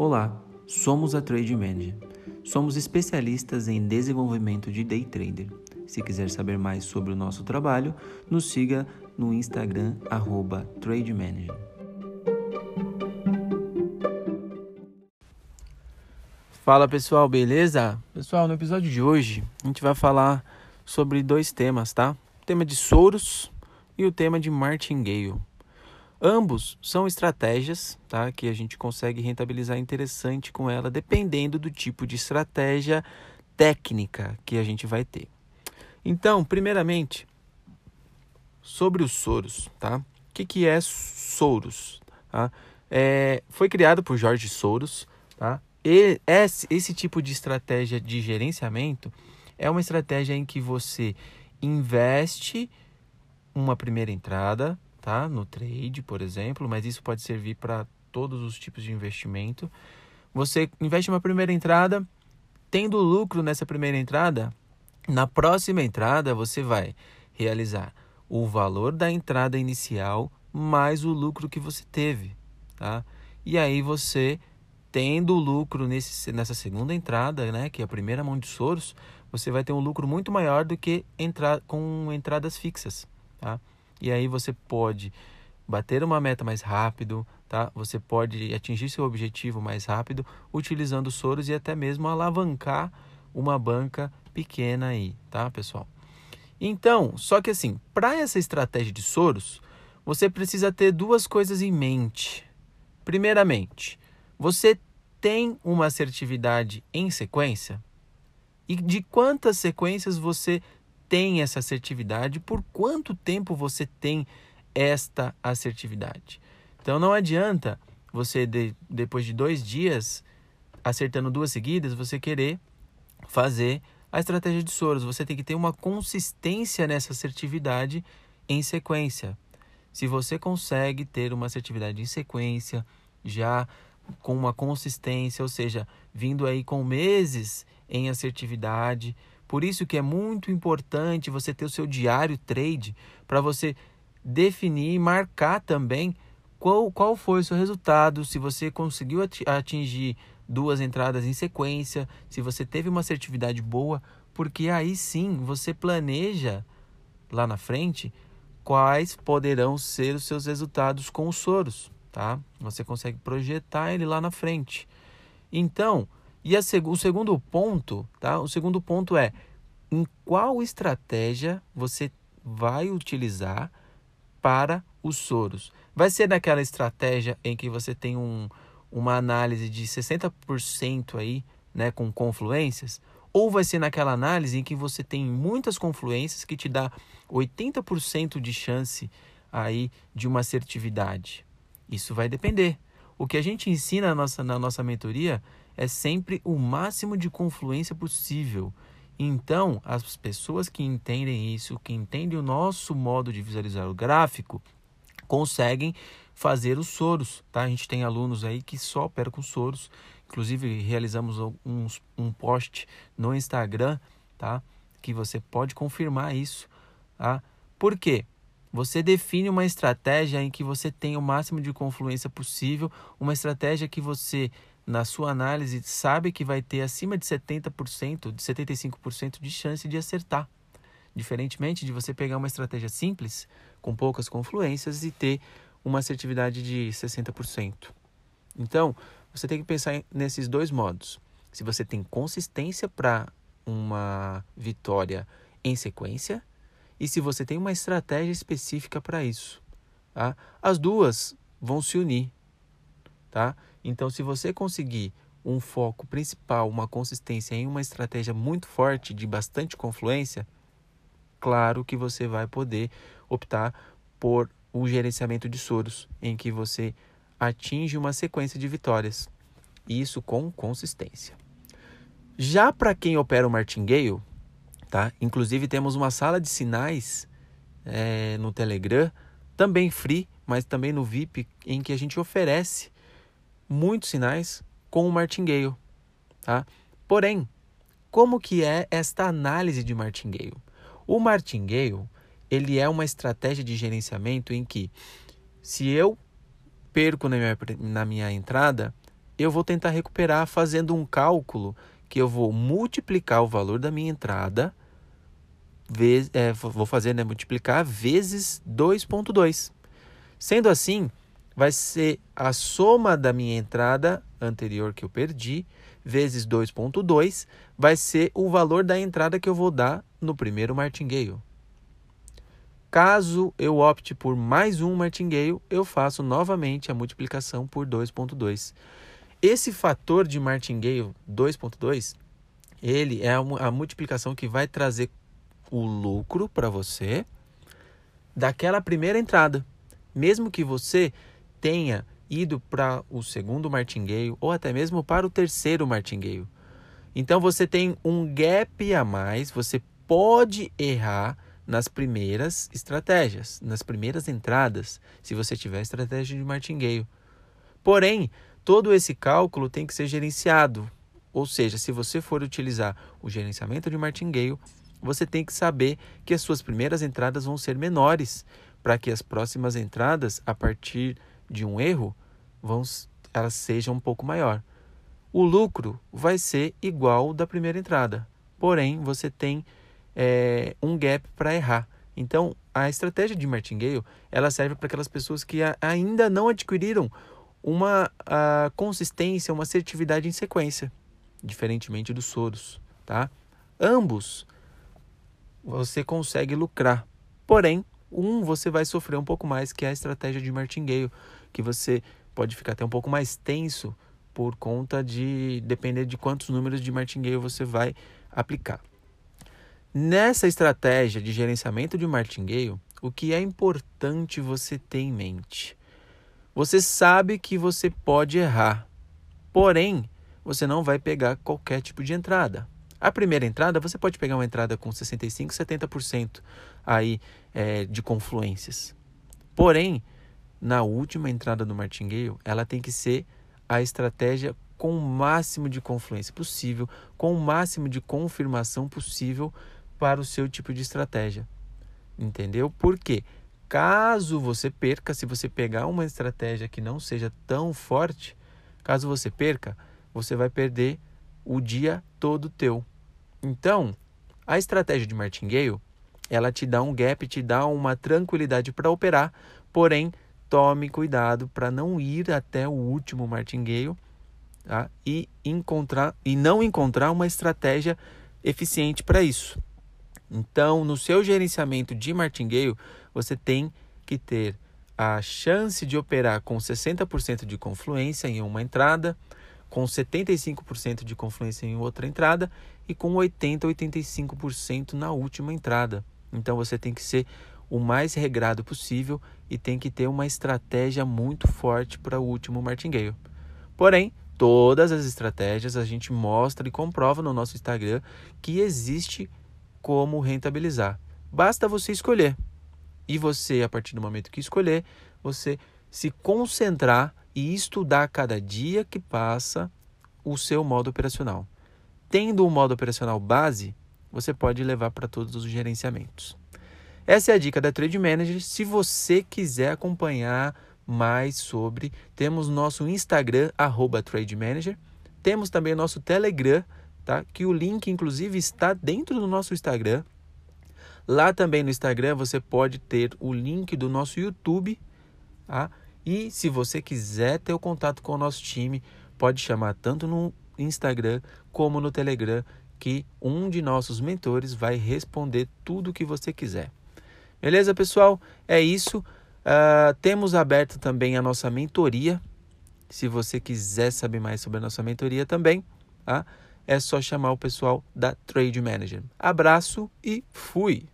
Olá, somos a Trade Manager. Somos especialistas em desenvolvimento de day trader. Se quiser saber mais sobre o nosso trabalho, nos siga no Instagram @trademanager. Fala pessoal, beleza? Pessoal, no episódio de hoje a gente vai falar sobre dois temas, tá? O tema de Soros e o tema de martingale. Ambos são estratégias tá, que a gente consegue rentabilizar interessante com ela, dependendo do tipo de estratégia técnica que a gente vai ter. Então, primeiramente, sobre os Soros. Tá? O que, que é Soros? Tá? É, foi criado por Jorge Soros. Tá? E esse, esse tipo de estratégia de gerenciamento é uma estratégia em que você investe uma primeira entrada tá? No trade, por exemplo, mas isso pode servir para todos os tipos de investimento. Você investe uma primeira entrada, tendo lucro nessa primeira entrada, na próxima entrada você vai realizar o valor da entrada inicial mais o lucro que você teve, tá? E aí você tendo lucro nesse, nessa segunda entrada, né, que é a primeira mão de soros, você vai ter um lucro muito maior do que entrar com entradas fixas, tá? E aí você pode bater uma meta mais rápido, tá? Você pode atingir seu objetivo mais rápido utilizando soros e até mesmo alavancar uma banca pequena aí, tá, pessoal? Então, só que assim, para essa estratégia de soros, você precisa ter duas coisas em mente. Primeiramente, você tem uma assertividade em sequência? E de quantas sequências você tem essa assertividade, por quanto tempo você tem esta assertividade. Então não adianta você, de, depois de dois dias, acertando duas seguidas, você querer fazer a estratégia de Soros. Você tem que ter uma consistência nessa assertividade em sequência. Se você consegue ter uma assertividade em sequência, já com uma consistência, ou seja, vindo aí com meses em assertividade, por isso que é muito importante você ter o seu diário trade para você definir e marcar também qual, qual foi o seu resultado, se você conseguiu atingir duas entradas em sequência, se você teve uma assertividade boa, porque aí sim você planeja lá na frente quais poderão ser os seus resultados com os soros, tá? Você consegue projetar ele lá na frente. Então, e a o segundo ponto, tá? O segundo ponto é em qual estratégia você vai utilizar para os soros. Vai ser naquela estratégia em que você tem um, uma análise de 60% aí, né, com confluências, ou vai ser naquela análise em que você tem muitas confluências que te dá 80% de chance aí de uma assertividade. Isso vai depender. O que a gente ensina na nossa, na nossa mentoria é sempre o máximo de confluência possível. Então, as pessoas que entendem isso, que entendem o nosso modo de visualizar o gráfico, conseguem fazer os soros, tá? A gente tem alunos aí que só operam com soros. Inclusive, realizamos uns, um post no Instagram, tá? Que você pode confirmar isso, tá? Por quê? Você define uma estratégia em que você tem o máximo de confluência possível, uma estratégia que você na sua análise, sabe que vai ter acima de 70%, de 75% de chance de acertar. Diferentemente de você pegar uma estratégia simples, com poucas confluências, e ter uma assertividade de 60%. Então, você tem que pensar nesses dois modos. Se você tem consistência para uma vitória em sequência, e se você tem uma estratégia específica para isso. Tá? As duas vão se unir. Tá? Então, se você conseguir um foco principal, uma consistência em uma estratégia muito forte, de bastante confluência, claro que você vai poder optar por o gerenciamento de soros, em que você atinge uma sequência de vitórias. Isso com consistência. Já para quem opera o martingale, tá? Inclusive temos uma sala de sinais é, no Telegram, também free, mas também no VIP, em que a gente oferece muitos sinais com o martingale, tá? Porém, como que é esta análise de martingale? O martingale, ele é uma estratégia de gerenciamento em que se eu perco na minha, na minha entrada, eu vou tentar recuperar fazendo um cálculo que eu vou multiplicar o valor da minha entrada, vezes, é, vou fazer, né, multiplicar vezes 2.2. Sendo assim, vai ser a soma da minha entrada anterior que eu perdi, vezes 2.2, vai ser o valor da entrada que eu vou dar no primeiro martingale. Caso eu opte por mais um martingale, eu faço novamente a multiplicação por 2.2. Esse fator de martingale 2.2, ele é a multiplicação que vai trazer o lucro para você daquela primeira entrada. Mesmo que você tenha ido para o segundo martingale ou até mesmo para o terceiro martingale. Então você tem um gap a mais, você pode errar nas primeiras estratégias, nas primeiras entradas, se você tiver estratégia de martingale. Porém, todo esse cálculo tem que ser gerenciado. Ou seja, se você for utilizar o gerenciamento de martingale, você tem que saber que as suas primeiras entradas vão ser menores, para que as próximas entradas, a partir de um erro, vão, elas sejam um pouco maior. O lucro vai ser igual da primeira entrada, porém você tem é, um gap para errar. Então, a estratégia de martingale ela serve para aquelas pessoas que a, ainda não adquiriram uma consistência, uma assertividade em sequência, diferentemente dos soros, tá? Ambos você consegue lucrar, porém um você vai sofrer um pouco mais, que é a estratégia de martingale, que você pode ficar até um pouco mais tenso por conta de depender de quantos números de martingale você vai aplicar. Nessa estratégia de gerenciamento de martingale, o que é importante você ter em mente? Você sabe que você pode errar, porém, você não vai pegar qualquer tipo de entrada. A primeira entrada, você pode pegar uma entrada com 65%, 70% aí, é, de confluências. Porém, na última entrada do martingale, ela tem que ser a estratégia com o máximo de confluência possível, com o máximo de confirmação possível para o seu tipo de estratégia. Entendeu? Por quê? Caso você perca, se você pegar uma estratégia que não seja tão forte, caso você perca, você vai perder o dia todo teu. Então, a estratégia de martingale, ela te dá um gap, te dá uma tranquilidade para operar, porém tome cuidado para não ir até o último martingale tá? e encontrar e não encontrar uma estratégia eficiente para isso. Então, no seu gerenciamento de martingale, você tem que ter a chance de operar com 60% de confluência em uma entrada, com 75% de confluência em outra entrada e com 80 85% na última entrada. Então você tem que ser o mais regrado possível e tem que ter uma estratégia muito forte para o último martingale. Porém, todas as estratégias a gente mostra e comprova no nosso Instagram que existe como rentabilizar. Basta você escolher. E você, a partir do momento que escolher, você se concentrar e estudar cada dia que passa o seu modo operacional. Tendo o modo operacional base, você pode levar para todos os gerenciamentos. Essa é a dica da Trade Manager. Se você quiser acompanhar mais sobre, temos nosso Instagram, arroba Trade Manager. Temos também nosso Telegram, tá? que o link, inclusive, está dentro do nosso Instagram. Lá também no Instagram você pode ter o link do nosso YouTube. Tá? E se você quiser ter o contato com o nosso time, pode chamar tanto no Instagram como no Telegram, que um de nossos mentores vai responder tudo o que você quiser. Beleza, pessoal? É isso. Uh, temos aberto também a nossa mentoria. Se você quiser saber mais sobre a nossa mentoria também, tá? é só chamar o pessoal da Trade Manager. Abraço e fui!